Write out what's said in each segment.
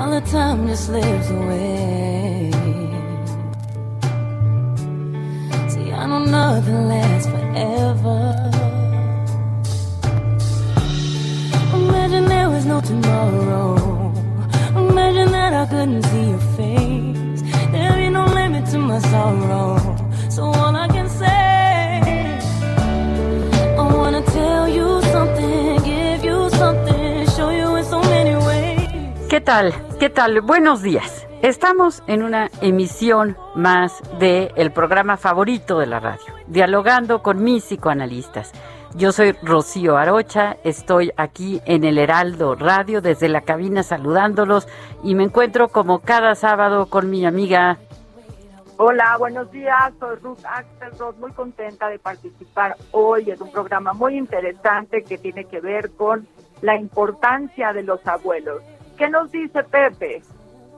While the time just slips away. See, I don't know nothing lasts forever. Imagine there was no tomorrow. Imagine that I couldn't see your face. There'd be no limit to my sorrow. ¿Qué tal? ¿Qué tal? Buenos días. Estamos en una emisión más de el programa favorito de la radio, dialogando con mis psicoanalistas. Yo soy Rocío Arocha, estoy aquí en el Heraldo Radio desde la cabina saludándolos y me encuentro como cada sábado con mi amiga Hola, buenos días. Soy Ruth Axelrod, muy contenta de participar hoy en un programa muy interesante que tiene que ver con la importancia de los abuelos. ¿Qué nos dice Pepe?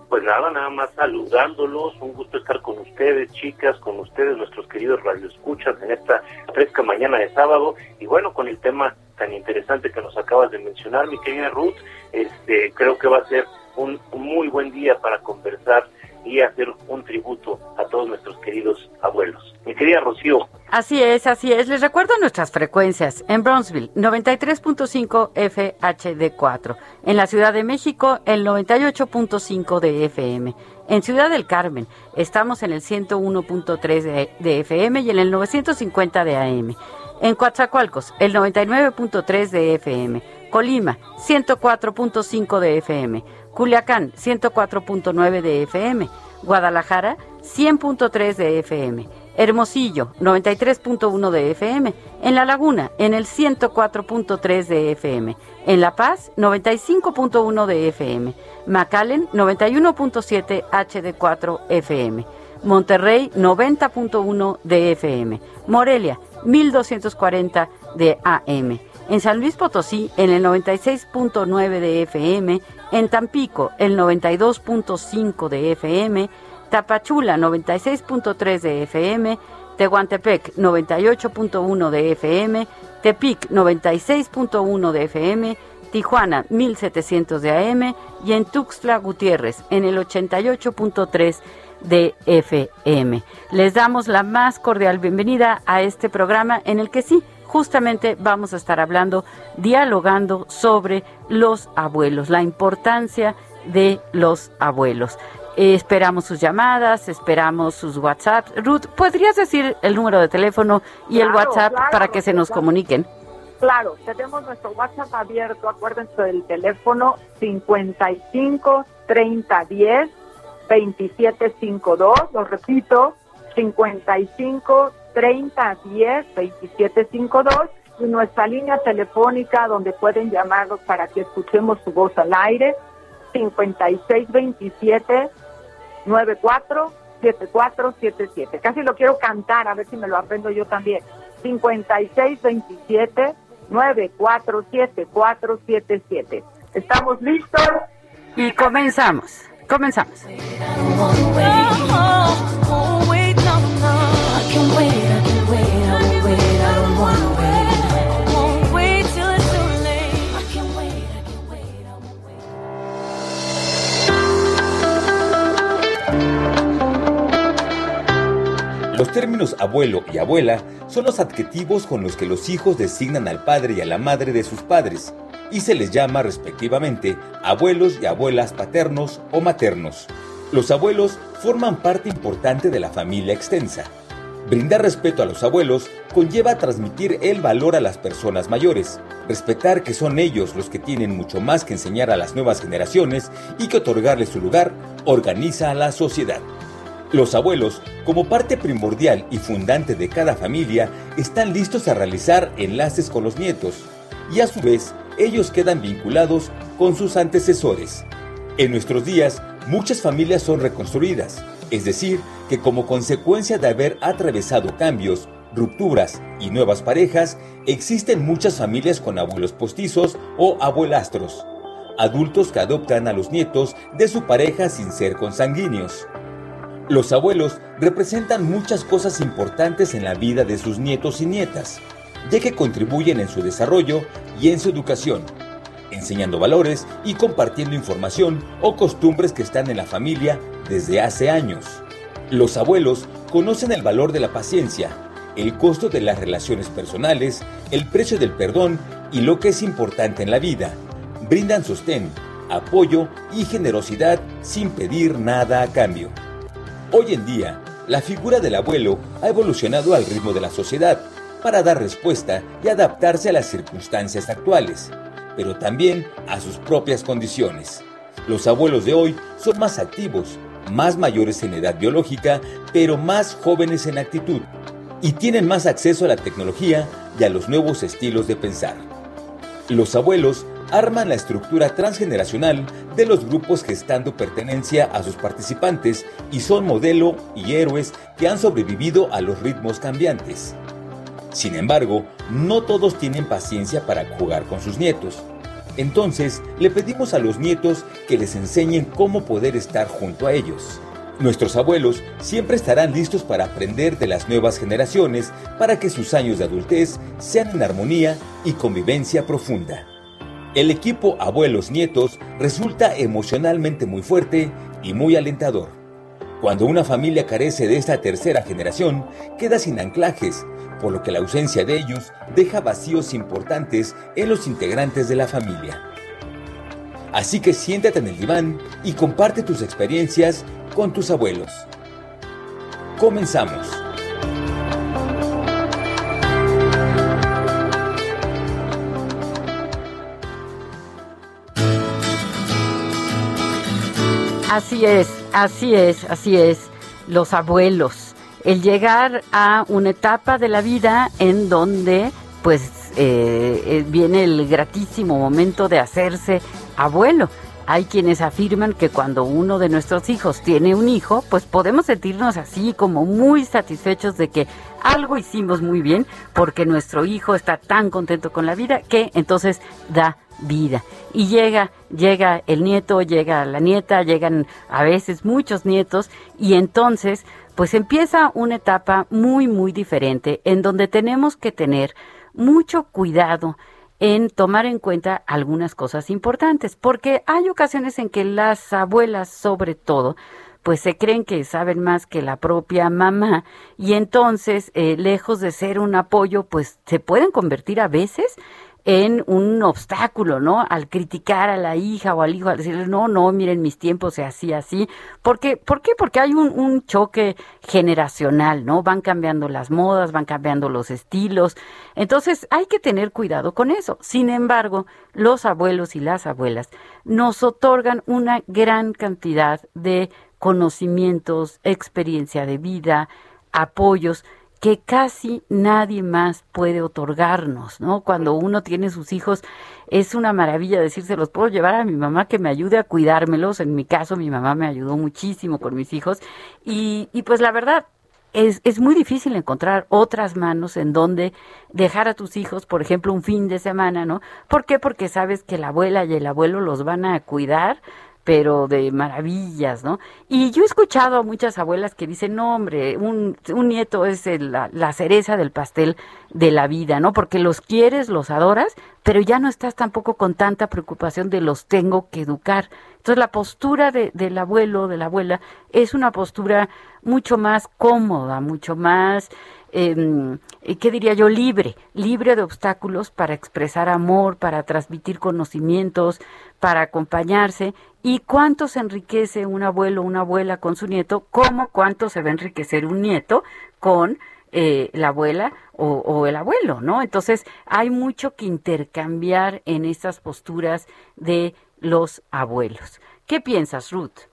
Pues nada, nada más saludándolos, un gusto estar con ustedes, chicas, con ustedes, nuestros queridos radioescuchas, en esta fresca mañana de sábado, y bueno, con el tema tan interesante que nos acabas de mencionar, mi querida Ruth, este, creo que va a ser un, muy buen día para conversar y hacer un tributo a todos nuestros queridos abuelos. Mi querida Rocío, Así es, así es. Les recuerdo nuestras frecuencias. En Bronzeville, 93.5 FHD4. En la Ciudad de México, el 98.5 de FM. En Ciudad del Carmen, estamos en el 101.3 de, de FM y en el 950 de AM. En Coatzacoalcos, el 99.3 de FM. Colima, 104.5 de FM. Culiacán, 104.9 de FM. Guadalajara, 100.3 de FM. Hermosillo, 93.1 de FM. En La Laguna, en el 104.3 de FM. En La Paz, 95.1 de FM. McAllen, 91.7 HD4 FM. Monterrey, 90.1 de FM. Morelia, 1240 de AM. En San Luis Potosí, en el 96.9 de FM. En Tampico, el 92.5 de FM. Tapachula 96.3 de FM, Tehuantepec 98.1 de FM, Tepic 96.1 de FM, Tijuana 1700 de AM y en Tuxtla Gutiérrez en el 88.3 de FM. Les damos la más cordial bienvenida a este programa en el que sí, justamente vamos a estar hablando, dialogando sobre los abuelos, la importancia de los abuelos. Eh, esperamos sus llamadas, esperamos sus WhatsApp. Ruth, ¿podrías decir el número de teléfono y el WhatsApp claro, para que se nos claro. comuniquen? Claro, tenemos nuestro WhatsApp abierto, acuérdense del teléfono 55 30 10 27 52, lo repito, 55 30 10 27 52 y nuestra línea telefónica donde pueden llamarnos para que escuchemos su voz al aire, 56 27 94 7477. Casi lo quiero cantar, a ver si me lo aprendo yo también. 56 27 947-477. ¿Estamos listos? Y comenzamos, comenzamos. Los términos abuelo y abuela son los adjetivos con los que los hijos designan al padre y a la madre de sus padres, y se les llama respectivamente abuelos y abuelas paternos o maternos. Los abuelos forman parte importante de la familia extensa. Brindar respeto a los abuelos conlleva transmitir el valor a las personas mayores, respetar que son ellos los que tienen mucho más que enseñar a las nuevas generaciones y que otorgarles su lugar organiza a la sociedad. Los abuelos, como parte primordial y fundante de cada familia, están listos a realizar enlaces con los nietos y a su vez ellos quedan vinculados con sus antecesores. En nuestros días, muchas familias son reconstruidas, es decir, que como consecuencia de haber atravesado cambios, rupturas y nuevas parejas, existen muchas familias con abuelos postizos o abuelastros, adultos que adoptan a los nietos de su pareja sin ser consanguíneos. Los abuelos representan muchas cosas importantes en la vida de sus nietos y nietas, ya que contribuyen en su desarrollo y en su educación, enseñando valores y compartiendo información o costumbres que están en la familia desde hace años. Los abuelos conocen el valor de la paciencia, el costo de las relaciones personales, el precio del perdón y lo que es importante en la vida. Brindan sostén, apoyo y generosidad sin pedir nada a cambio. Hoy en día, la figura del abuelo ha evolucionado al ritmo de la sociedad para dar respuesta y adaptarse a las circunstancias actuales, pero también a sus propias condiciones. Los abuelos de hoy son más activos, más mayores en edad biológica, pero más jóvenes en actitud, y tienen más acceso a la tecnología y a los nuevos estilos de pensar. Los abuelos arman la estructura transgeneracional de los grupos gestando pertenencia a sus participantes y son modelo y héroes que han sobrevivido a los ritmos cambiantes. Sin embargo, no todos tienen paciencia para jugar con sus nietos. Entonces, le pedimos a los nietos que les enseñen cómo poder estar junto a ellos. Nuestros abuelos siempre estarán listos para aprender de las nuevas generaciones para que sus años de adultez sean en armonía y convivencia profunda. El equipo Abuelos Nietos resulta emocionalmente muy fuerte y muy alentador. Cuando una familia carece de esta tercera generación, queda sin anclajes, por lo que la ausencia de ellos deja vacíos importantes en los integrantes de la familia. Así que siéntate en el diván y comparte tus experiencias con tus abuelos. Comenzamos. Así es, así es, así es. Los abuelos. El llegar a una etapa de la vida en donde pues eh, eh, viene el gratísimo momento de hacerse abuelo. Hay quienes afirman que cuando uno de nuestros hijos tiene un hijo, pues podemos sentirnos así como muy satisfechos de que algo hicimos muy bien porque nuestro hijo está tan contento con la vida que entonces da vida. Y llega, llega el nieto, llega la nieta, llegan a veces muchos nietos y entonces pues empieza una etapa muy, muy diferente en donde tenemos que tener mucho cuidado en tomar en cuenta algunas cosas importantes, porque hay ocasiones en que las abuelas, sobre todo, pues se creen que saben más que la propia mamá y entonces, eh, lejos de ser un apoyo, pues se pueden convertir a veces en un obstáculo, ¿no? Al criticar a la hija o al hijo, al decirle, no, no, miren mis tiempos, se así, así. Porque, ¿Por qué? Porque hay un choque generacional, ¿no? Van cambiando las modas, van cambiando los estilos. Entonces, hay que tener cuidado con eso. Sin embargo, los abuelos y las abuelas nos otorgan una gran cantidad de conocimientos, experiencia de vida, apoyos que casi nadie más puede otorgarnos, ¿no? Cuando uno tiene sus hijos, es una maravilla decirse, los puedo llevar a mi mamá que me ayude a cuidármelos. En mi caso, mi mamá me ayudó muchísimo con mis hijos. Y, y pues la verdad, es, es muy difícil encontrar otras manos en donde dejar a tus hijos, por ejemplo, un fin de semana, ¿no? ¿Por qué? Porque sabes que la abuela y el abuelo los van a cuidar pero de maravillas, ¿no? Y yo he escuchado a muchas abuelas que dicen, no, hombre, un, un nieto es la, la, cereza del pastel de la vida, ¿no? Porque los quieres, los adoras, pero ya no estás tampoco con tanta preocupación de los tengo que educar. Entonces la postura de, del abuelo, de la abuela, es una postura mucho más cómoda, mucho más, eh, ¿qué diría yo? Libre, libre de obstáculos para expresar amor, para transmitir conocimientos, para acompañarse. ¿Y cuánto se enriquece un abuelo una abuela con su nieto? ¿Cómo cuánto se va a enriquecer un nieto con eh, la abuela o, o, el abuelo, ¿no? Entonces hay mucho que intercambiar en estas posturas de los abuelos. ¿Qué piensas, Ruth?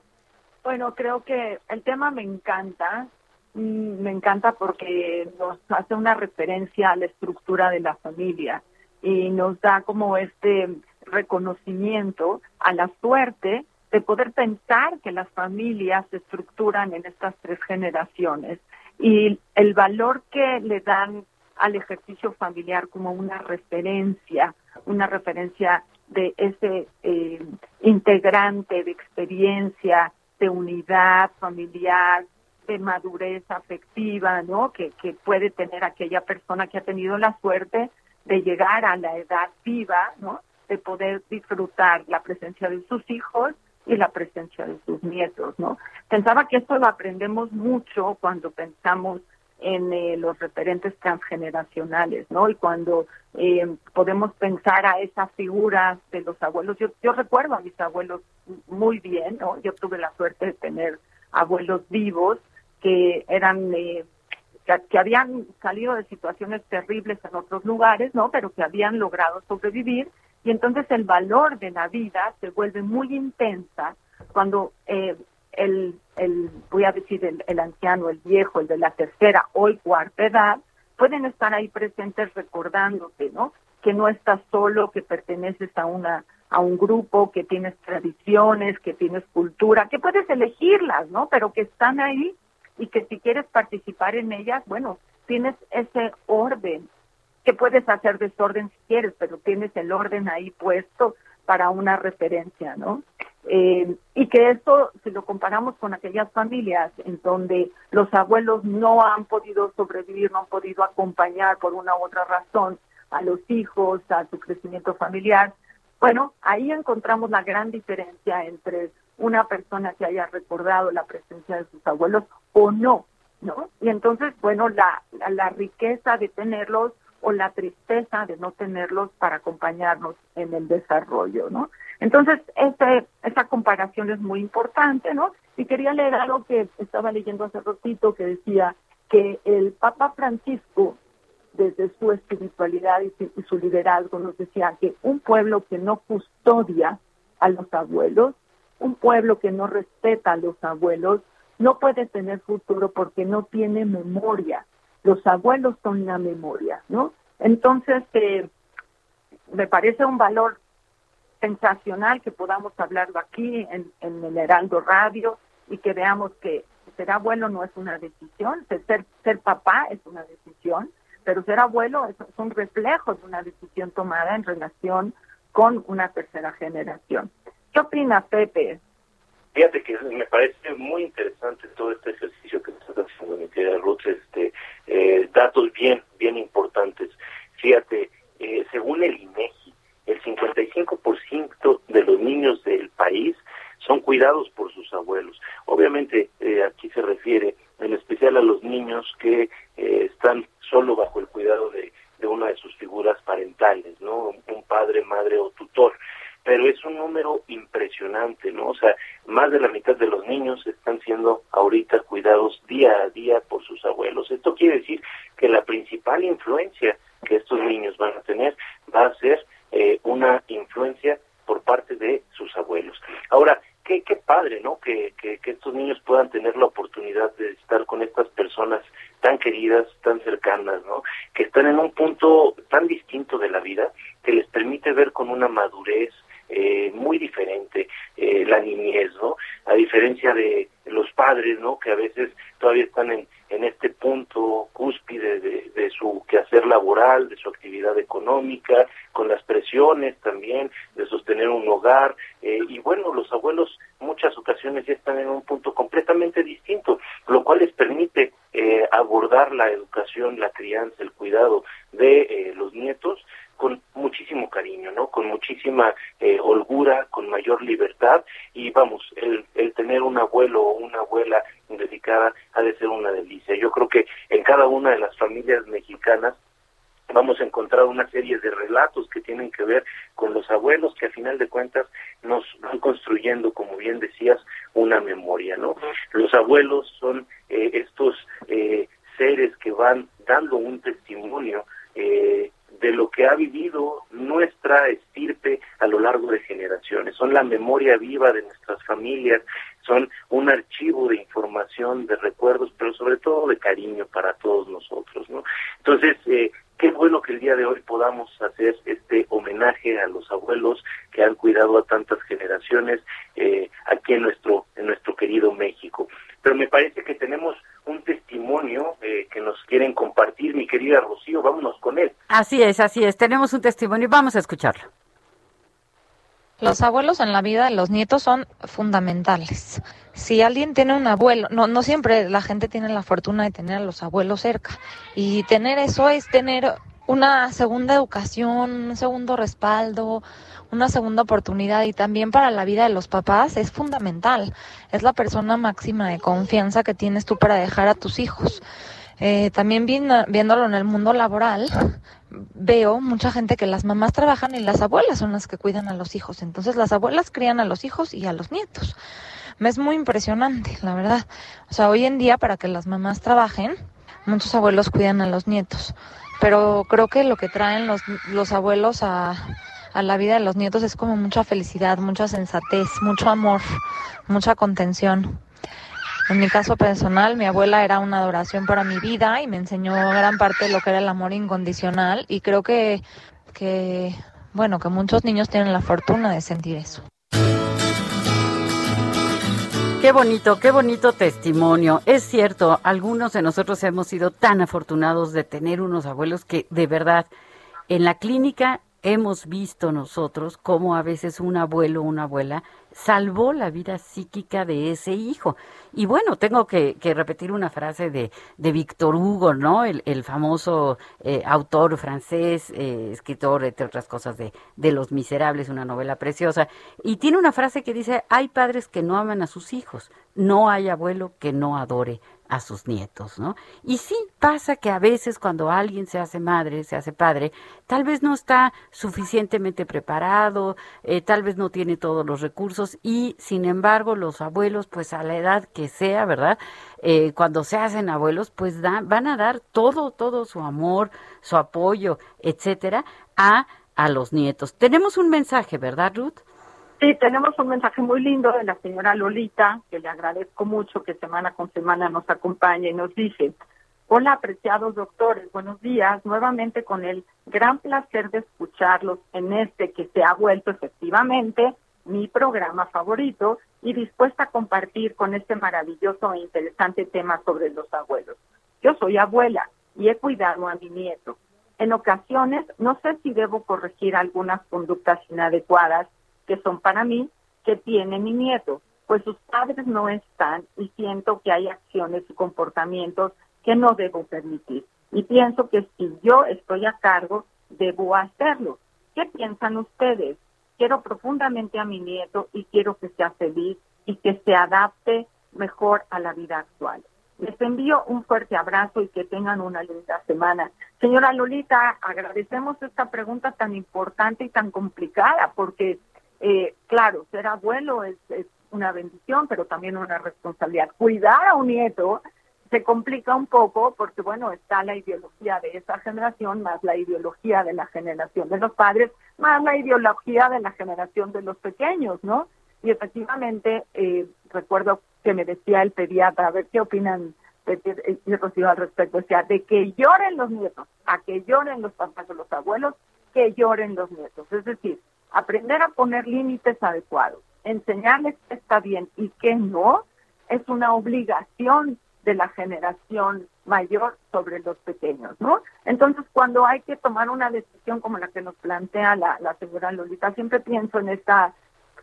Bueno, creo que el tema me encanta, mm, me encanta porque nos hace una referencia a la estructura de la familia y nos da como este reconocimiento a la suerte de poder pensar que las familias se estructuran en estas tres generaciones y el valor que le dan al ejercicio familiar como una referencia, una referencia de ese eh, integrante de experiencia, de unidad familiar, de madurez afectiva, ¿no? Que, que puede tener aquella persona que ha tenido la suerte de llegar a la edad viva, ¿no? De poder disfrutar la presencia de sus hijos y la presencia de sus nietos, ¿no? Pensaba que esto lo aprendemos mucho cuando pensamos en eh, los referentes transgeneracionales, ¿no? Y cuando eh, podemos pensar a esas figuras de los abuelos, yo, recuerdo a mis abuelos muy bien, ¿no? Yo tuve la suerte de tener abuelos vivos que eran eh, que, habían salido de situaciones terribles en otros lugares, ¿no? Pero que habían logrado sobrevivir y entonces el valor de la vida se vuelve muy intensa cuando eh, el, el, voy a decir, el, el anciano, el viejo, el de la tercera o cuarta edad, pueden estar ahí presentes recordándote, ¿no? Que no estás solo, que perteneces a una a un grupo, que tienes tradiciones, que tienes cultura, que puedes elegirlas, ¿no? Pero que están ahí y que si quieres participar en ellas, bueno, tienes ese orden, que puedes hacer desorden si quieres, pero tienes el orden ahí puesto para una referencia, ¿no? Eh, y que esto, si lo comparamos con aquellas familias en donde los abuelos no han podido sobrevivir, no han podido acompañar por una u otra razón a los hijos, a su crecimiento familiar, bueno, ahí encontramos la gran diferencia entre una persona que haya recordado la presencia de sus abuelos o no, ¿no? Y entonces, bueno, la, la, la riqueza de tenerlos la tristeza de no tenerlos para acompañarnos en el desarrollo, ¿no? Entonces, ese, esa comparación es muy importante, ¿no? Y quería leer algo que estaba leyendo hace ratito que decía que el Papa Francisco, desde su espiritualidad y su liderazgo, nos decía que un pueblo que no custodia a los abuelos, un pueblo que no respeta a los abuelos, no puede tener futuro porque no tiene memoria. Los abuelos son la memoria, ¿no? Entonces, eh, me parece un valor sensacional que podamos hablarlo aquí en, en el Heraldo Radio y que veamos que ser abuelo no es una decisión, ser, ser papá es una decisión, pero ser abuelo es, es un reflejo de una decisión tomada en relación con una tercera generación. ¿Qué opina Pepe? Fíjate que me parece muy interesante todo este ejercicio que estás haciendo, mi querida Ruth, este, eh, datos bien, bien importantes. Fíjate, eh, según el INEGI, el 55% de los niños del país son cuidados por sus abuelos. Obviamente, eh, aquí se refiere en especial a los niños que eh, están solo bajo el cuidado de, de, una de sus figuras parentales, ¿no? Un padre, madre o tutor. Pero es un número impresionante, ¿no? O sea, más de la mitad de los niños están siendo ahorita cuidados día a día por sus abuelos. Esto quiere decir que la principal influencia que estos niños van a tener va a ser eh, una influencia por parte de sus abuelos. Ahora, qué, qué padre, ¿no? Que, que, que, estos niños puedan tener la oportunidad de estar con estas personas tan queridas, tan cercanas, ¿no? Que están en un punto tan distinto de la vida que les permite ver con una madurez eh, muy diferente eh, la niñez, ¿no? A diferencia de los padres, ¿no? Que a veces todavía están en, en este punto cúspide de, de, su quehacer laboral, de su actividad económica, con las presiones también de sostener un hogar. Eh, y bueno, los abuelos muchas ocasiones ya están en un punto completamente distinto, lo cual les permite eh, abordar la educación, la crianza, el cuidado de eh, los nietos con muchísimo cariño, ¿no? Con muchísima holgura, con mayor libertad y vamos, el, el tener un abuelo o una abuela dedicada ha de ser una delicia. Yo creo que en cada una de las familias mexicanas vamos a encontrar una serie de relatos que tienen que ver con los abuelos que a final de cuentas nos van construyendo, como bien decías, una memoria, ¿no? Los abuelos son eh, estos eh, seres que van dando un testimonio eh, de lo que ha vivido nuestra estirpe a lo largo de generaciones. Son la memoria viva de nuestras familias, son un archivo de información, de recuerdos, pero sobre todo de cariño para todos nosotros, ¿no? Entonces, eh, qué bueno que el día de hoy podamos hacer este homenaje a los abuelos que han cuidado a tantas generaciones eh, aquí en nuestro en nuestro querido México. Pero me parece que tenemos un testimonio eh, que nos quieren compartir, mi querida Rocío, vámonos con él. Así es, así es, tenemos un testimonio, vamos a escucharlo. Los abuelos en la vida de los nietos son fundamentales. Si alguien tiene un abuelo, no, no siempre la gente tiene la fortuna de tener a los abuelos cerca. Y tener eso es tener una segunda educación, un segundo respaldo, una segunda oportunidad y también para la vida de los papás es fundamental. Es la persona máxima de confianza que tienes tú para dejar a tus hijos. Eh, también viéndolo en el mundo laboral, veo mucha gente que las mamás trabajan y las abuelas son las que cuidan a los hijos. Entonces las abuelas crían a los hijos y a los nietos. Me es muy impresionante, la verdad. O sea, hoy en día para que las mamás trabajen, muchos abuelos cuidan a los nietos. Pero creo que lo que traen los, los abuelos a, a la vida de los nietos es como mucha felicidad, mucha sensatez, mucho amor, mucha contención. En mi caso personal, mi abuela era una adoración para mi vida y me enseñó gran parte de lo que era el amor incondicional y creo que, que bueno, que muchos niños tienen la fortuna de sentir eso. Qué bonito, qué bonito testimonio. Es cierto, algunos de nosotros hemos sido tan afortunados de tener unos abuelos que de verdad en la clínica hemos visto nosotros cómo a veces un abuelo o una abuela salvó la vida psíquica de ese hijo. Y bueno, tengo que, repetir una frase de, de Víctor Hugo, ¿no? El, famoso eh, autor francés, eh, escritor, entre otras cosas, de, de Los Miserables, una novela preciosa. Y tiene una frase que dice, hay padres que no aman a sus hijos, no hay abuelo que no adore a sus nietos, ¿no? Y sí pasa que a veces cuando alguien se hace madre, se hace padre, tal vez no está suficientemente preparado, eh, tal vez no tiene todos los recursos y sin embargo los abuelos, pues a la edad que sea, ¿verdad? Eh, cuando se hacen abuelos, pues van a dar todo, todo su amor, su apoyo, etcétera, a, a los nietos. Tenemos un mensaje, ¿verdad, Ruth? Sí, tenemos un mensaje muy lindo de la señora Lolita, que le agradezco mucho que semana con semana nos acompañe y nos dice, hola apreciados doctores, buenos días, nuevamente con el gran placer de escucharlos en este que se ha vuelto efectivamente mi programa favorito y dispuesta a compartir con este maravilloso e interesante tema sobre los abuelos. Yo soy abuela y he cuidado a mi nieto. En ocasiones no sé si debo corregir algunas conductas inadecuadas que son para mí, que tiene mi nieto, pues sus padres no están y siento que hay acciones y comportamientos que no debo permitir. Y pienso que si yo estoy a cargo, debo hacerlo. ¿Qué piensan ustedes? Quiero profundamente a mi nieto y quiero que sea feliz y que se adapte mejor a la vida actual. Les envío un fuerte abrazo y que tengan una linda semana. Señora Lolita, agradecemos esta pregunta tan importante y tan complicada porque eh, claro, ser abuelo es, una bendición, pero también una responsabilidad. Cuidar a un nieto se complica un poco porque, bueno, está la ideología de esa generación, más la ideología de la generación de los padres, más la ideología de la generación de los pequeños, ¿no? Y efectivamente, eh, recuerdo que me decía el pediatra, a ver qué opinan de, Rocío al respecto, decía, de que lloren los nietos, a que lloren los papás o los abuelos, que lloren los nietos. Es decir, Aprender a poner límites adecuados, enseñarles que está bien y que no, es una obligación de la generación mayor sobre los pequeños, ¿no? Entonces, cuando hay que tomar una decisión como la que nos plantea la, la señora Lolita, siempre pienso en esta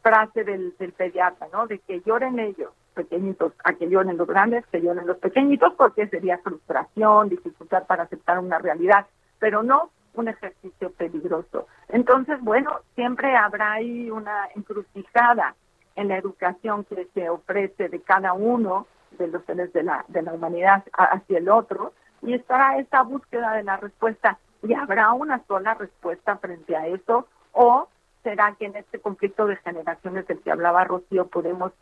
frase del, del pediatra, ¿no? De que lloren ellos, pequeñitos, a que lloren los grandes, que lloren los pequeñitos, porque sería frustración, dificultad para aceptar una realidad, pero no un ejercicio peligroso. Entonces, bueno, siempre habrá ahí una encrucijada en la educación que se ofrece de cada uno de los seres de la, de la humanidad hacia el otro, y estará esta búsqueda de la respuesta, y habrá una sola respuesta frente a eso, o será que en este conflicto de generaciones del que hablaba Rocío podemos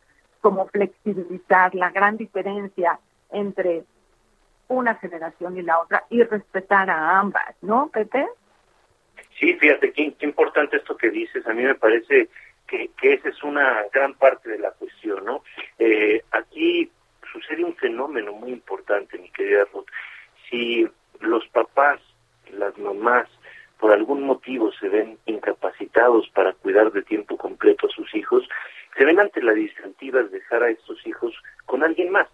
como flexibilizar la gran diferencia entre una generación y la otra y respetar a ambas, ¿no, Pepe? Sí, fíjate, qué, importante esto que dices. A mí me parece que, que esa es una gran parte de la cuestión, ¿no? Eh, aquí sucede un fenómeno muy importante, mi querida Ruth. Si los papás, las mamás, por algún motivo se ven incapacitados para cuidar de tiempo completo a sus hijos, se ven ante la disyuntiva de dejar a estos hijos con alguien más.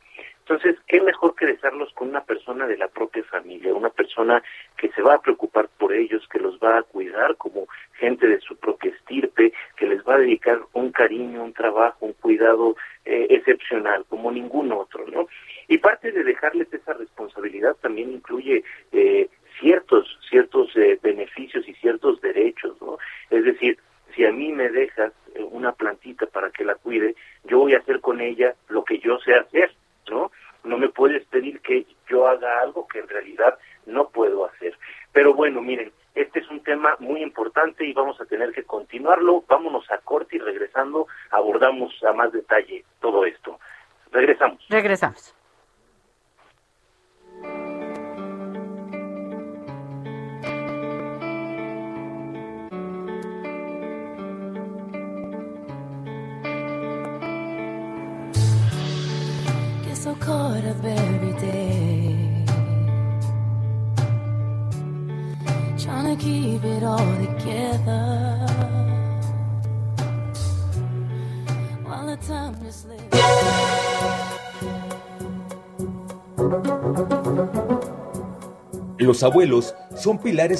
Entonces, ¿qué mejor que dejarlos con una persona de la propia familia, una persona que se va a preocupar por ellos, que los va a cuidar como gente de su propia estirpe, que les va a dedicar un cariño, un trabajo, un cuidado eh, excepcional, como ningún otro, ¿no? Y parte de dejarles esa responsabilidad también incluye eh, ciertos, ciertos eh, beneficios y ciertos derechos, ¿no? Es decir, si a mí me dejas una plantita para que la cuide, yo voy a hacer con ella lo que yo sé hacer ¿no? No me puedes pedir que yo haga algo que en realidad no puedo hacer. Pero bueno, miren, este es un tema muy importante y vamos a tener que continuarlo. Vámonos a corte y regresando abordamos a más detalle todo esto. Regresamos. Regresamos.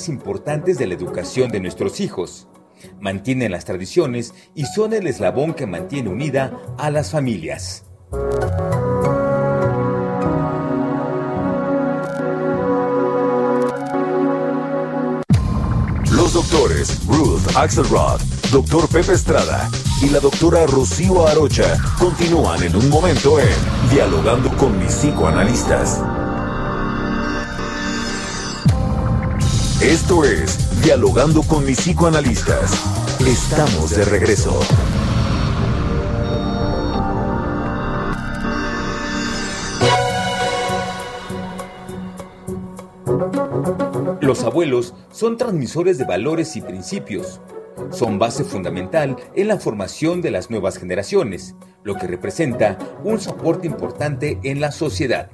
Importantes de la educación de nuestros hijos. Mantienen las tradiciones y son el eslabón que mantiene unida a las familias. doctores Ruth Axelrod, doctor Pepe Estrada y la doctora Rocío Arocha continúan en un momento en Dialogando con mis psicoanalistas. Esto es Dialogando con mis psicoanalistas. Estamos de regreso. Los abuelos son transmisores de valores y principios. Son base fundamental en la formación de las nuevas generaciones, lo que representa un soporte importante en la sociedad.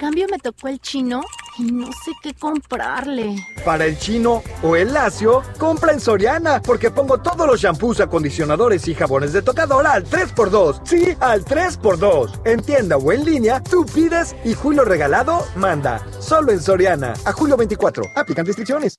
Intercambio me tocó el chino y no sé qué comprarle. Para el chino o el lacio, compra en Soriana, porque pongo todos los shampoos, acondicionadores y jabones de tocador al 3x2. Sí, al 3x2. En tienda o en línea, tú pides y Julio Regalado manda. Solo en Soriana. A julio 24. Aplican restricciones.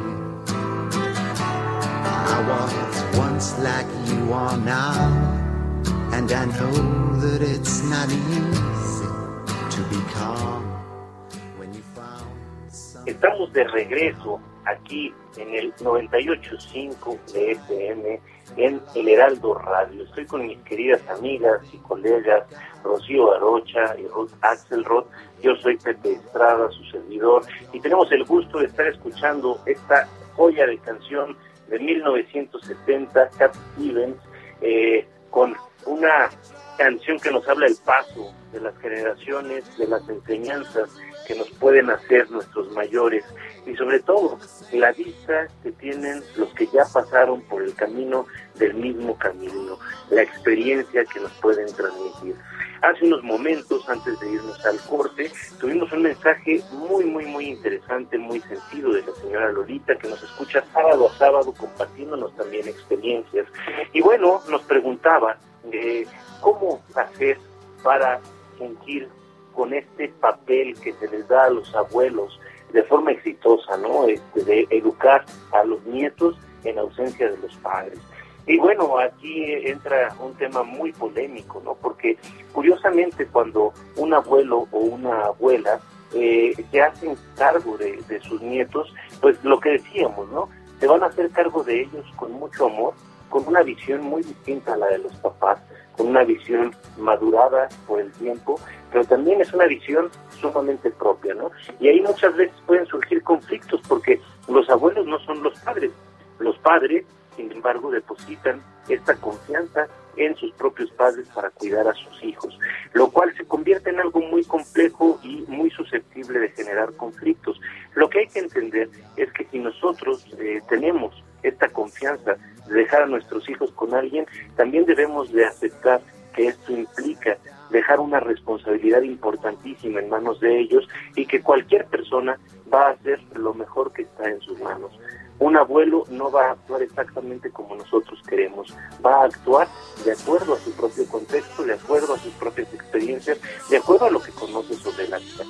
Estamos de regreso aquí en el 98.5 de FM en el Heraldo Radio. Estoy con mis queridas amigas y colegas Rocío Arocha y Ruth Axelrod. Yo soy Pepe Estrada, su servidor, y tenemos el gusto de estar escuchando esta joya de canción de 1970, Cat Stevens, eh, con una canción que nos habla del paso de las generaciones, de las enseñanzas que nos pueden hacer nuestros mayores y sobre todo la vista que tienen los que ya pasaron por el camino del mismo camino, la experiencia que nos pueden transmitir. Hace unos momentos, antes de irnos al corte, tuvimos un mensaje muy, muy, muy interesante, muy sentido de la señora Lolita, que nos escucha sábado a sábado compartiéndonos también experiencias. Y bueno, nos preguntaba eh, cómo hacer para sentir con este papel que se les da a los abuelos de forma exitosa, ¿no? Este, de educar a los nietos en ausencia de los padres. Y bueno, aquí entra un tema muy polémico, ¿no? Porque curiosamente cuando un abuelo o una abuela eh, se hacen cargo de, de sus nietos, pues lo que decíamos, ¿no? Se van a hacer cargo de ellos con mucho amor, con una visión muy distinta a la de los papás, con una visión madurada por el tiempo, pero también es una visión sumamente propia, ¿no? Y ahí muchas veces pueden surgir conflictos porque los abuelos no son los padres, los padres, sin embargo, depositan esta confianza en sus propios padres para cuidar a sus hijos, lo cual se convierte en algo muy complejo y muy susceptible de generar conflictos. Lo que hay que entender es que si nosotros eh, tenemos esta confianza de dejar a nuestros hijos con alguien, también debemos de aceptar que esto implica dejar una responsabilidad importantísima en manos de ellos y que cualquier persona va a hacer lo mejor que está en sus manos. Un abuelo no va a actuar exactamente como nosotros queremos, va a actuar de acuerdo a su propio contexto, de acuerdo a sus propias experiencias, de acuerdo a lo que conoce sobre la vida.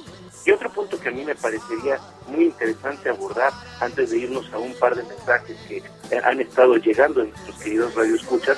Y otro punto que a mí me parecería muy interesante abordar antes de irnos a un par de mensajes que han estado llegando en nuestros queridos radioescuchas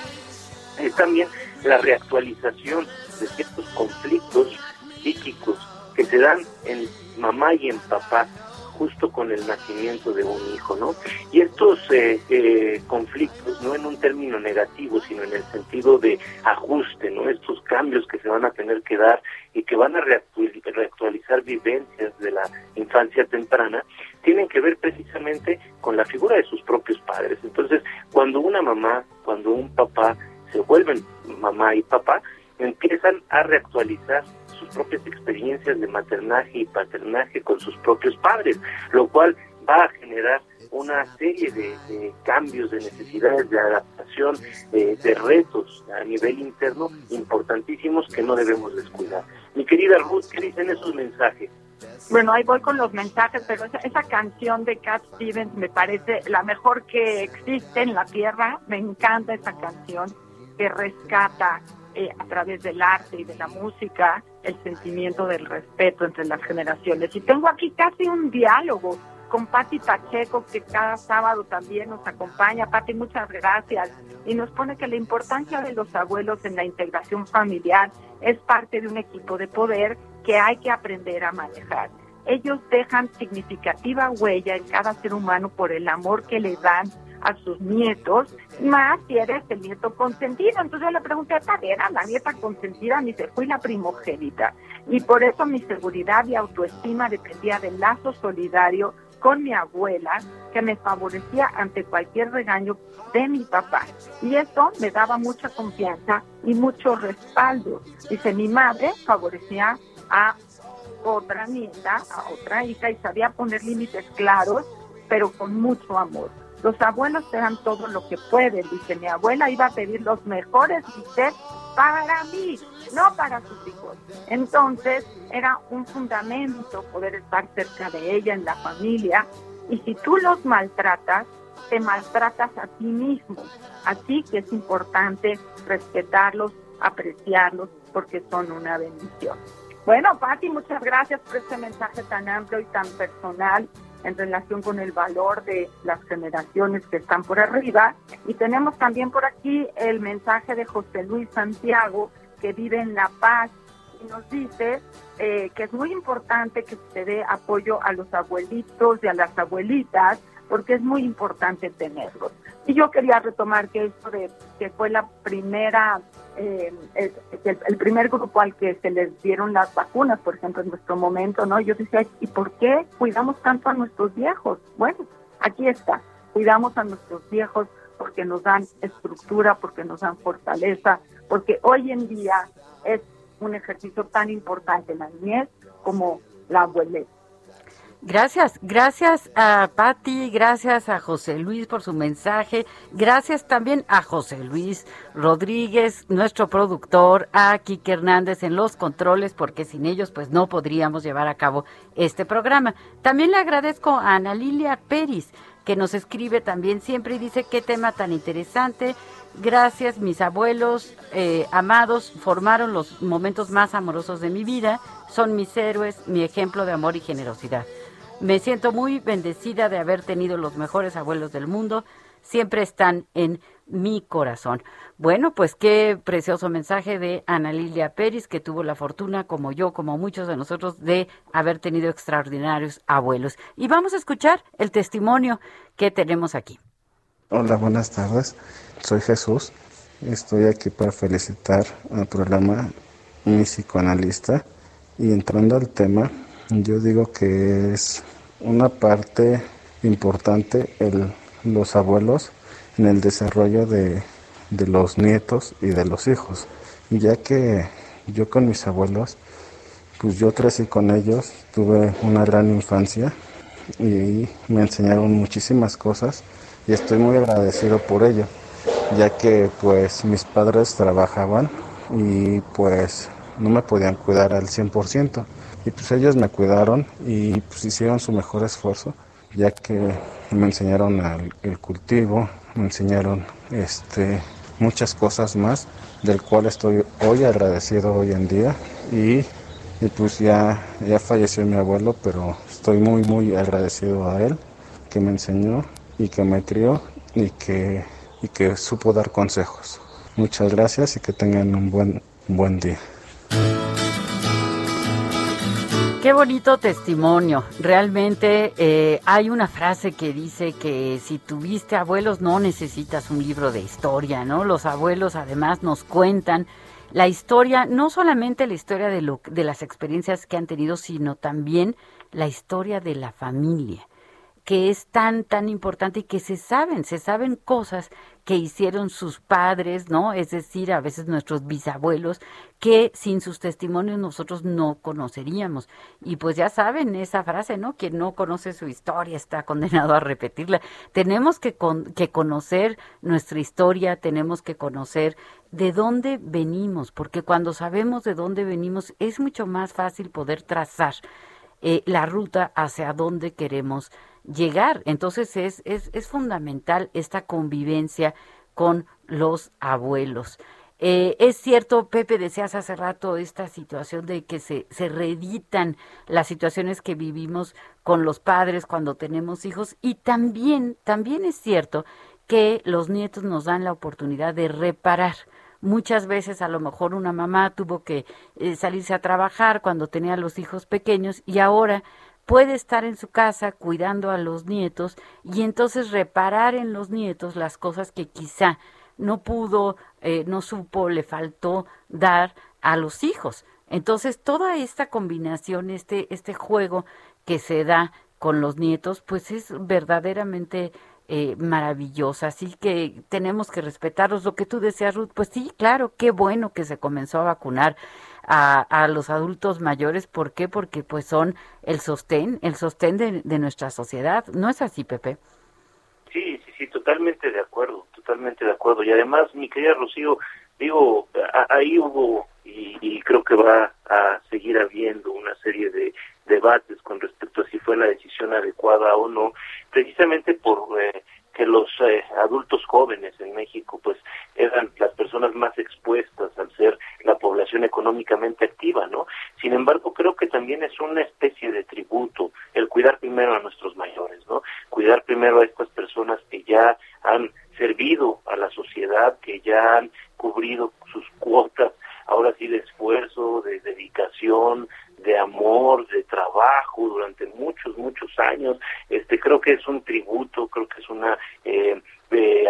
es también la reactualización de ciertos conflictos psíquicos que se dan en mamá y en papá justo con el nacimiento de un hijo, ¿no? Y estos eh, eh, conflictos, no en un término negativo, sino en el sentido de ajuste, ¿no? Estos cambios que se van a tener que dar y que van a reactualizar vivencias de la infancia temprana, tienen que ver precisamente con la figura de sus propios padres. Entonces, cuando una mamá, cuando un papá se vuelven mamá y papá, empiezan a reactualizar sus propias experiencias de maternaje y paternaje con sus propios padres, lo cual va a generar una serie de, cambios, de necesidades de adaptación, de retos a nivel interno importantísimos que no debemos descuidar. Mi querida Ruth, ¿qué dicen esos mensajes? Bueno, ahí voy con los mensajes, pero esa, esa, canción de Cat Stevens me parece la mejor que existe en la tierra. Me encanta esa canción que rescata eh, a través del arte y de la música el sentimiento del respeto entre las generaciones. Y tengo aquí casi un diálogo con Patti Pacheco, que cada sábado también nos acompaña. Patti, muchas gracias. Y nos pone que la importancia de los abuelos en la integración familiar es parte de un equipo de poder que hay que aprender a manejar. Ellos dejan significativa huella en cada ser humano por el amor que le dan a sus nietos, más si eres el nieto consentido. Entonces yo le pregunté, ¿tal era la nieta consentida? Ni se fue la primogénita. Y por eso mi seguridad y autoestima dependía del lazo solidario con mi abuela, que me favorecía ante cualquier regaño de mi papá. Y eso me daba mucha confianza y mucho respaldo. Dice, mi madre favorecía a otra nieta, a otra hija, y sabía poner límites claros, pero con mucho amor. Los abuelos te dan todo lo que pueden. Dice, mi abuela iba a pedir los mejores bistecs para mí, no para sus hijos. Entonces, era un fundamento poder estar cerca de ella en la familia. Y si tú los maltratas, te maltratas a ti mismo. Así que es importante respetarlos, apreciarlos, porque son una bendición. Bueno, Patti, muchas gracias por este mensaje tan amplio y tan personal en relación con el valor de las generaciones que están por arriba. Y tenemos también por aquí el mensaje de José Luis Santiago, que vive en La Paz, y nos dice eh, que es muy importante que se dé apoyo a los abuelitos y a las abuelitas, porque es muy importante tenerlos. Y yo quería retomar que esto de que fue la primera, eh, el, primer grupo al que se les dieron las vacunas, por ejemplo, en nuestro momento, ¿no? Yo decía, ¿y por qué cuidamos tanto a nuestros viejos? Bueno, aquí está, cuidamos a nuestros viejos porque nos dan estructura, porque nos dan fortaleza, porque hoy en día es un ejercicio tan importante la niñez como la abuelez. Gracias, gracias a Patti, gracias a José Luis por su mensaje, gracias también a José Luis Rodríguez, nuestro productor, a Kike Hernández en los controles, porque sin ellos pues no podríamos llevar a cabo este programa. También le agradezco a Ana Lilia Pérez, que nos escribe también siempre y dice qué tema tan interesante. Gracias, mis abuelos eh, amados formaron los momentos más amorosos de mi vida, son mis héroes, mi ejemplo de amor y generosidad. Me siento muy bendecida de haber tenido los mejores abuelos del mundo. Siempre están en mi corazón. Bueno, pues qué precioso mensaje de Ana Lilia Pérez, que tuvo la fortuna, como yo, como muchos de nosotros, de haber tenido extraordinarios abuelos. Y vamos a escuchar el testimonio que tenemos aquí. Hola, buenas tardes. Soy Jesús. Estoy aquí para felicitar al programa Mi Psicoanalista. Y entrando al tema, yo digo que es una parte importante el, los abuelos en el desarrollo de, de los nietos y de los hijos, ya que yo con mis abuelos, pues yo crecí con ellos, tuve una gran infancia y me enseñaron muchísimas cosas y estoy muy agradecido por ello, ya que pues mis padres trabajaban y pues no me podían cuidar al 100%. Y pues ellos me cuidaron y pues hicieron su mejor esfuerzo, ya que me enseñaron el cultivo, me enseñaron este, muchas cosas más, del cual estoy hoy agradecido hoy en día. Y, y pues ya, ya falleció mi abuelo, pero estoy muy, muy agradecido a él, que me enseñó y que me crió y que, y que supo dar consejos. Muchas gracias y que tengan un buen, buen día. Qué bonito testimonio. Realmente eh, hay una frase que dice que si tuviste abuelos no necesitas un libro de historia, ¿no? Los abuelos además nos cuentan la historia, no solamente la historia de, lo, de las experiencias que han tenido, sino también la historia de la familia que es tan, tan importante y que se saben, se saben cosas que hicieron sus padres, ¿no? Es decir, a veces nuestros bisabuelos, que sin sus testimonios nosotros no conoceríamos. Y pues ya saben esa frase, ¿no? Quien no conoce su historia está condenado a repetirla. Tenemos que, que conocer nuestra historia, tenemos que conocer de dónde venimos, porque cuando sabemos de dónde venimos es mucho más fácil poder trazar eh, la ruta hacia dónde queremos llegar. Entonces es, es, es fundamental esta convivencia con los abuelos. Eh, es cierto, Pepe, decías hace rato esta situación de que se, se reeditan las situaciones que vivimos con los padres cuando tenemos hijos y también, también es cierto que los nietos nos dan la oportunidad de reparar. Muchas veces a lo mejor una mamá tuvo que eh, salirse a trabajar cuando tenía los hijos pequeños y ahora puede estar en su casa cuidando a los nietos y entonces reparar en los nietos las cosas que quizá no pudo, eh, no supo, le faltó dar a los hijos. Entonces, toda esta combinación, este, este juego que se da con los nietos, pues es verdaderamente eh, maravillosa. Así que tenemos que respetarlos. Lo que tú deseas, Ruth, pues sí, claro, qué bueno que se comenzó a vacunar a, a los adultos mayores. ¿Por qué? Porque pues son el sostén, el sostén de, de nuestra sociedad. ¿No es así, Pepe? Sí, sí, sí, totalmente de acuerdo, totalmente de acuerdo. Y además, mi querida Rocío, digo, ahí hubo y, y, creo que va a seguir habiendo una serie de debates con respecto a si fue la decisión adecuada o no, precisamente por eh, que los eh, adultos jóvenes en México pues eran las personas más expuestas al ser la población económicamente activa, ¿no? Sin embargo, creo que también es una especie de tributo el cuidar primero a nuestros mayores, ¿no? Cuidar primero a estas personas que ya han servido a la sociedad, que ya han cubrido sus cuotas, ahora sí de esfuerzo, de dedicación, de amor, de trabajo durante muchos, muchos años. Este, creo que es un tributo, creo que es una eh,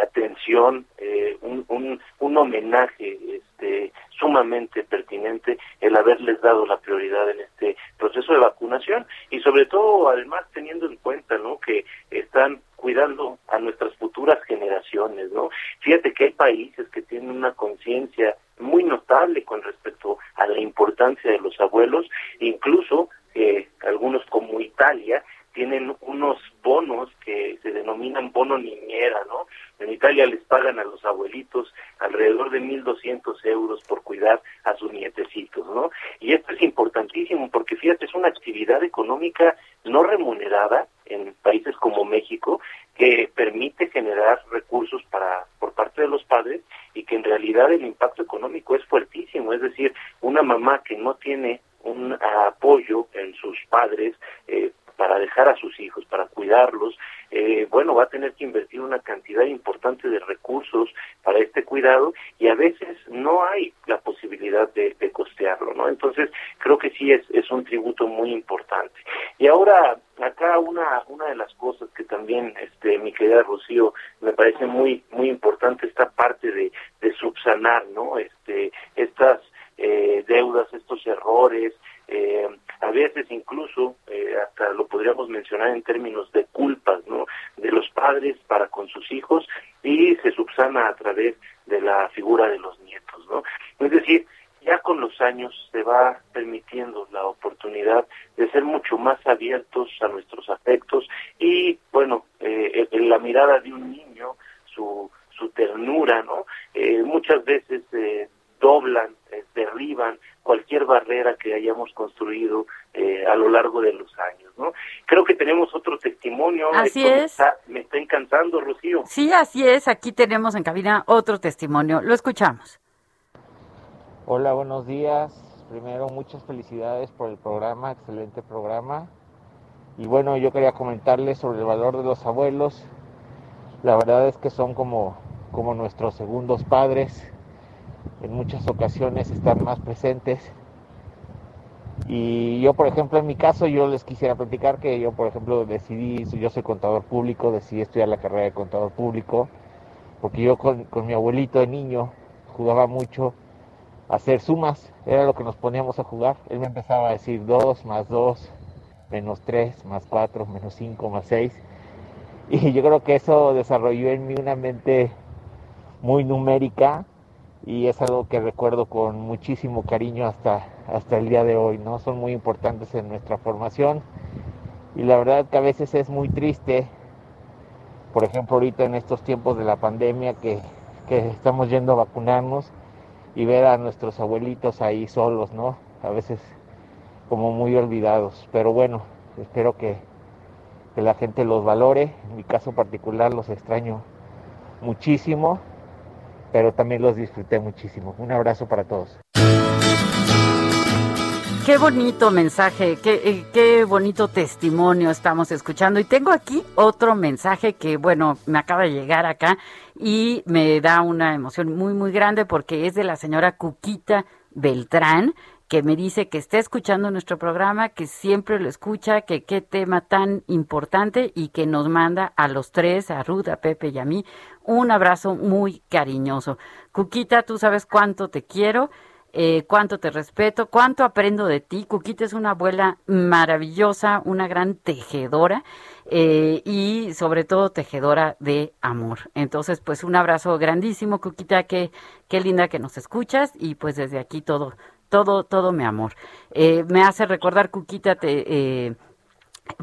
atención, eh, un, un, un, homenaje este, sumamente pertinente el haberles dado la prioridad en este proceso de vacunación y sobre todo además teniendo en cuenta no que están cuidando a nuestras futuras generaciones no fíjate que hay países que tienen una conciencia muy notable con respecto a la importancia de los abuelos incluso eh, algunos como Italia tienen unos bonos que se denominan bono niñera, ¿no? En Italia les pagan a los abuelitos alrededor de 1.200 euros por cuidar a sus nietecitos, ¿no? Y esto es importantísimo porque, fíjate, es una actividad económica no remunerada en países como México que permite generar recursos para por parte de los padres y que en realidad el impacto económico es fuertísimo, es decir, una mamá que no tiene un apoyo en sus padres eh, para dejar a sus hijos, para cuidarlos, eh, bueno, va a tener que invertir una cantidad importante de recursos para este cuidado y a veces no hay la posibilidad de, costearlo, ¿no? Entonces, creo que sí es, es un tributo muy importante. Y ahora, acá una, una de las cosas que también, este, mi querida Rocío, me parece muy, muy importante esta parte de, de subsanar, ¿no? Este, estas eh, deudas, estos errores, eh, a veces incluso eh, hasta lo podríamos mencionar en términos de culpas, ¿no? De los padres para con sus hijos y se subsana a través de la figura de los nietos, ¿no? Es decir, ya con los años se va permitiendo la oportunidad de ser mucho más abiertos a nuestros afectos y, bueno, eh, en la mirada de un niño, su, su ternura, ¿no? Eh, muchas veces eh, doblan, eh, derriban cualquier barrera que hayamos construido eh, a lo largo de los años, ¿no? Creo que tenemos otro testimonio. Así es. Me está, encantando, Rocío. Sí, así es. Aquí tenemos en cabina otro testimonio. Lo escuchamos. Hola, buenos días. Primero, muchas felicidades por el programa, excelente programa. Y bueno, yo quería comentarles sobre el valor de los abuelos. La verdad es que son como, como nuestros segundos padres en muchas ocasiones están más presentes. Y yo, por ejemplo, en mi caso, yo les quisiera platicar que yo, por ejemplo, decidí, yo soy contador público, decidí estudiar la carrera de contador público, porque yo con, mi abuelito de niño jugaba mucho a hacer sumas, era lo que nos poníamos a jugar. Él me empezaba a decir 2 más 2, menos 3, más 4, menos 5, más 6. Y yo creo que eso desarrolló en mí una mente muy numérica y es algo que recuerdo con muchísimo cariño hasta, hasta el día de hoy, ¿no? Son muy importantes en nuestra formación y la verdad que a veces es muy triste, por ejemplo ahorita en estos tiempos de la pandemia que, que estamos yendo a vacunarnos y ver a nuestros abuelitos ahí solos, ¿no? A veces como muy olvidados, pero bueno, espero que, que la gente los valore, en mi caso particular los extraño muchísimo pero también los disfruté muchísimo. Un abrazo para todos. Qué bonito mensaje, qué, eh, qué, bonito testimonio estamos escuchando. Y tengo aquí otro mensaje que, bueno, me acaba de llegar acá y me da una emoción muy, muy grande porque es de la señora Cuquita Beltrán que me dice que está escuchando nuestro programa, que siempre lo escucha, que qué tema tan importante y que nos manda a los tres, a Ruth, a Pepe y a mí, un abrazo muy cariñoso. Cuquita, tú sabes cuánto te quiero. Eh, cuánto te respeto, cuánto aprendo de ti. Cuquita es una abuela maravillosa, una gran tejedora eh, y sobre todo tejedora de amor. Entonces, pues un abrazo grandísimo, Cuquita, qué, qué linda que nos escuchas y pues desde aquí todo, todo, todo mi amor. Eh, me hace recordar, Cuquita, te, eh,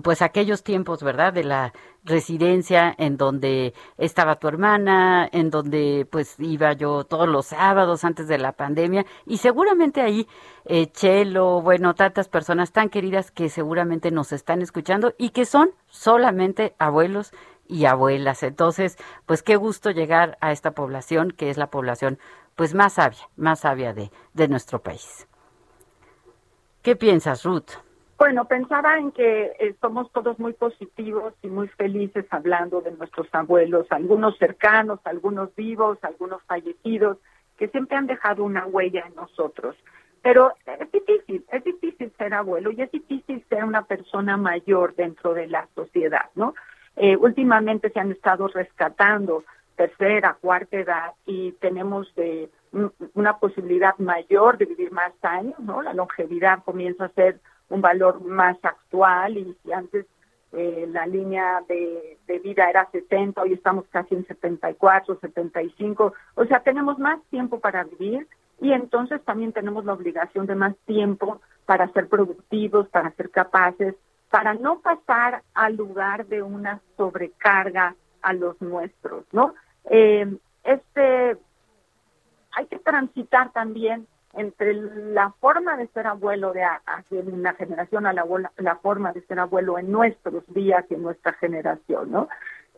pues aquellos tiempos, ¿verdad? De la residencia en donde estaba tu hermana, en donde pues iba yo todos los sábados antes de la pandemia y seguramente ahí eh, Chelo, bueno, tantas personas tan queridas que seguramente nos están escuchando y que son solamente abuelos y abuelas. Entonces, pues qué gusto llegar a esta población que es la población pues más sabia, más sabia de, de nuestro país. ¿Qué piensas, Ruth? Bueno, pensaba en que eh, somos todos muy positivos y muy felices hablando de nuestros abuelos, algunos cercanos, algunos vivos, algunos fallecidos, que siempre han dejado una huella en nosotros. Pero es difícil, es difícil ser abuelo y es difícil ser una persona mayor dentro de la sociedad, ¿no? Eh, últimamente se han estado rescatando tercera, cuarta edad y tenemos de una posibilidad mayor de vivir más años, ¿no? La longevidad comienza a ser un valor más actual y si antes eh, la línea de, de, vida era 70, hoy estamos casi en 74, 75, o sea, tenemos más tiempo para vivir y entonces también tenemos la obligación de más tiempo para ser productivos, para ser capaces, para no pasar al lugar de una sobrecarga a los nuestros, ¿no? Eh, este, hay que transitar también entre la forma de ser abuelo de, una generación a la, la, forma de ser abuelo en nuestros días y en nuestra generación, ¿no?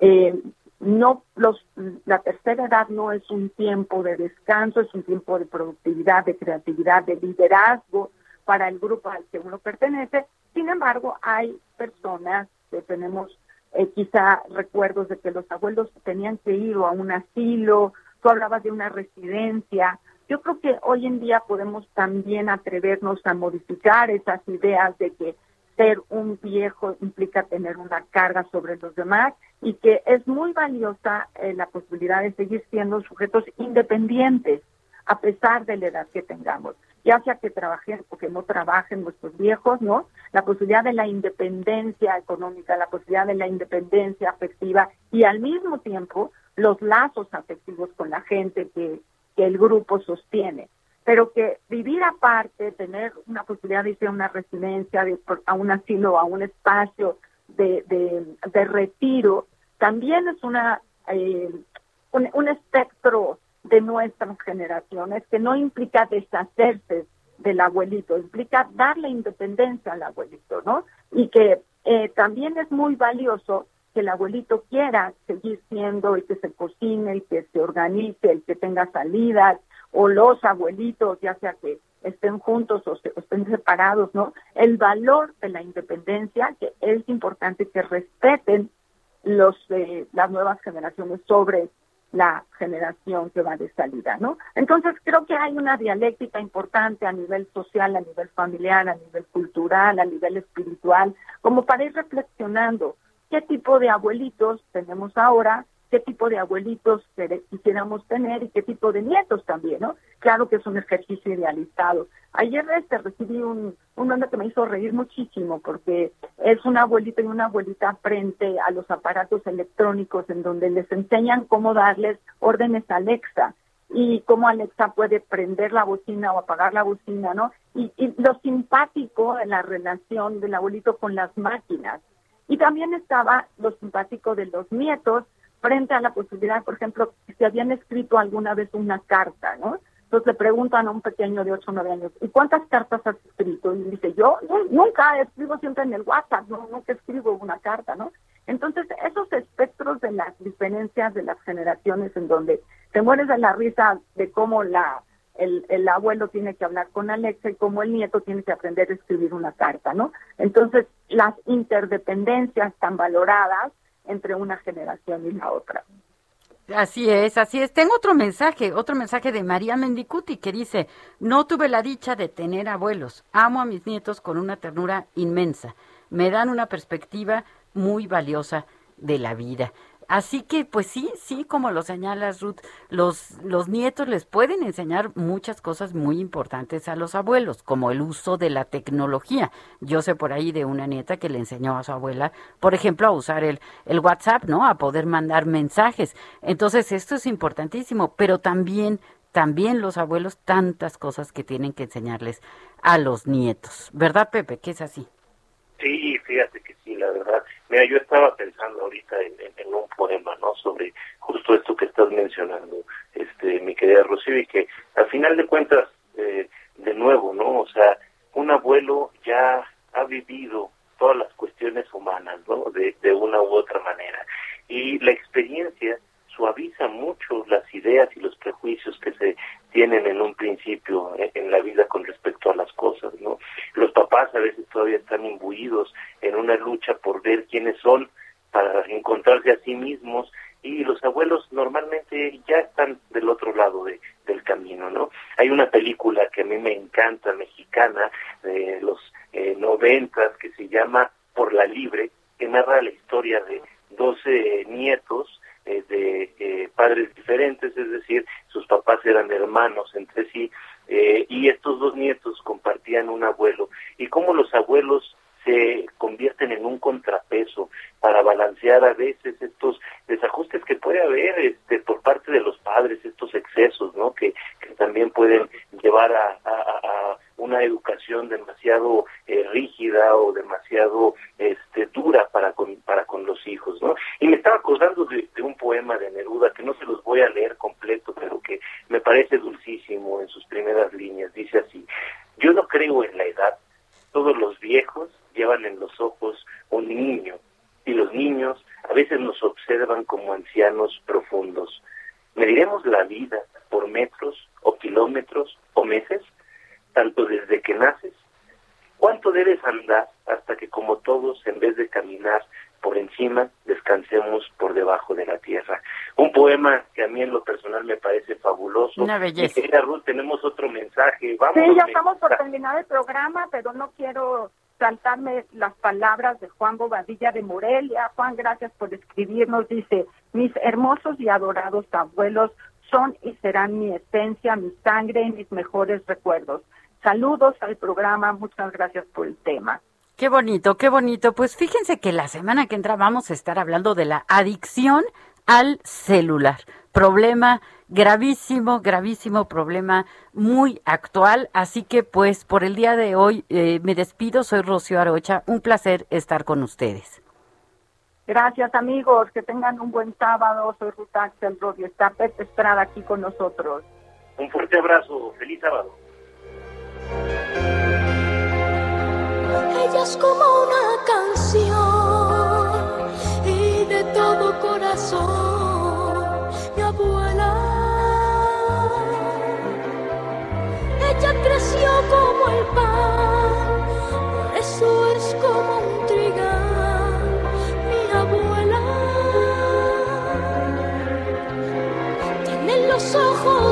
Eh, no los la tercera edad no es un tiempo de descanso, es un tiempo de productividad, de creatividad, de liderazgo para el grupo al que uno pertenece. Sin embargo, hay personas que tenemos eh, quizá recuerdos de que los abuelos tenían que ir a un asilo, tú hablabas de una residencia, yo creo que hoy en día podemos también atrevernos a modificar esas ideas de que ser un viejo implica tener una carga sobre los demás y que es muy valiosa eh, la posibilidad de seguir siendo sujetos independientes a pesar de la edad que tengamos, ya sea que trabajen o que no trabajen nuestros viejos, ¿no? La posibilidad de la independencia económica, la posibilidad de la independencia afectiva y al mismo tiempo los lazos afectivos con la gente que que el grupo sostiene, pero que vivir aparte, tener una posibilidad de irse a una residencia, de, a un asilo, a un espacio de, de, retiro, también es una eh, un, espectro de nuestras generaciones que no implica deshacerse del abuelito, implica darle independencia al abuelito, ¿no? Y que eh, también es muy valioso que el abuelito quiera seguir siendo el que se cocine, el que se organice, el que tenga salidas, o los abuelitos, ya sea que estén juntos o, estén separados, ¿no? El valor de la independencia, que es importante que respeten los eh, las nuevas generaciones sobre la generación que va de salida, ¿no? Entonces creo que hay una dialéctica importante a nivel social, a nivel familiar, a nivel cultural, a nivel espiritual, como para ir reflexionando qué tipo de abuelitos tenemos ahora, qué tipo de abuelitos quisiéramos tener y qué tipo de nietos también, ¿no? Claro que es un ejercicio idealizado. Ayer este, recibí un, un que me hizo reír muchísimo porque es un abuelito y una abuelita frente a los aparatos electrónicos en donde les enseñan cómo darles órdenes a Alexa y cómo Alexa puede prender la bocina o apagar la bocina, ¿no? Y, y lo simpático de la relación del abuelito con las máquinas y también estaba lo simpático de los nietos frente a la posibilidad, por ejemplo, si habían escrito alguna vez una carta, ¿no? Entonces le preguntan a un pequeño de 8 o 9 años, ¿y cuántas cartas has escrito? Y dice, yo nunca escribo siempre en el WhatsApp, no, nunca escribo una carta, ¿no? Entonces, esos espectros de las diferencias de las generaciones en donde te mueres de la risa de cómo la el, el, abuelo tiene que hablar con Alexa y como el nieto tiene que aprender a escribir una carta, ¿no? Entonces, las interdependencias están valoradas entre una generación y la otra. Así es, así es. Tengo otro mensaje, otro mensaje de María Mendicuti que dice, no tuve la dicha de tener abuelos, amo a mis nietos con una ternura inmensa, me dan una perspectiva muy valiosa de la vida. Así que, pues sí, sí, como lo señalas, Ruth, los, los nietos les pueden enseñar muchas cosas muy importantes a los abuelos, como el uso de la tecnología. Yo sé por ahí de una nieta que le enseñó a su abuela, por ejemplo, a usar el, el WhatsApp, ¿no? A poder mandar mensajes. Entonces, esto es importantísimo, pero también también los abuelos tantas cosas que tienen que enseñarles a los nietos. ¿Verdad, Pepe? Que es así. Sí, fíjate que. Mira, yo estaba pensando ahorita en, un poema, ¿no? Sobre justo esto que estás mencionando, este, mi querida Rocío, y que al final de cuentas, eh, de nuevo, ¿no? O sea, un abuelo ya ha vivido todas las cuestiones humanas, ¿no? De, de una u otra manera. Y la experiencia suaviza mucho las ideas y los prejuicios que se tienen en un principio eh, en la vida con respecto a las cosas, ¿no? Los papás a veces todavía están imbuidos en una lucha por ver quiénes son para encontrarse a sí mismos y los abuelos normalmente ya están del otro lado de, del camino, ¿no? Hay una película que a mí me encanta, mexicana de los eh, noventas que se llama Por la Libre, que narra la historia de 12 nietos eh, de eh, padres diferentes, es decir, sus papás eran hermanos entre sí, eh, y estos dos nietos compartían un abuelo, y cómo los abuelos se convierten en un contrapeso para balancear a veces estos desajustes que puede haber este, por parte de los padres, estos excesos, ¿no? Que, que también pueden llevar a, una educación demasiado eh, rígida o demasiado este, dura para con, para con los hijos, ¿no? Y me estaba acordando de, de un poema de Neruda que no se los voy a leer completo, pero que me parece dulcísimo en sus primeras líneas. Dice así: Yo no creo en la edad. Todos los viejos llevan en los ojos un niño y los niños a veces nos observan como ancianos profundos. ¿Mediremos la vida por metros o kilómetros o meses? Tanto desde que naces. ¿Cuánto debes andar hasta que como todos, en vez de caminar por encima, descansemos por debajo de la tierra? Un poema que a mí en lo personal me parece fabuloso. Una belleza. Querida Ruth, tenemos otro mensaje. Vamos. Sí, ya estamos por terminar el programa, pero no quiero saltarme las palabras de Juan Bobadilla de Morelia. Juan, gracias por escribirnos. Dice, mis hermosos y adorados abuelos son y serán mi esencia, mi sangre y mis mejores recuerdos. Saludos al programa, muchas gracias por el tema. Qué bonito, qué bonito. Pues fíjense que la semana que entra vamos a estar hablando de la adicción al celular. Problema gravísimo, gravísimo problema muy actual. Así que pues por el día de hoy eh, me despido. Soy Rocío Arocha. Un placer estar con ustedes. Gracias amigos, que tengan un buen sábado. Soy Ruth Axel Rodio. Está Pepe Estrada aquí con nosotros. Un fuerte abrazo. Feliz sábado. Ella es como una canción y de todo corazón, mi abuela. Ella creció como el pan, por eso es como un trigal, mi abuela. Tiene los ojos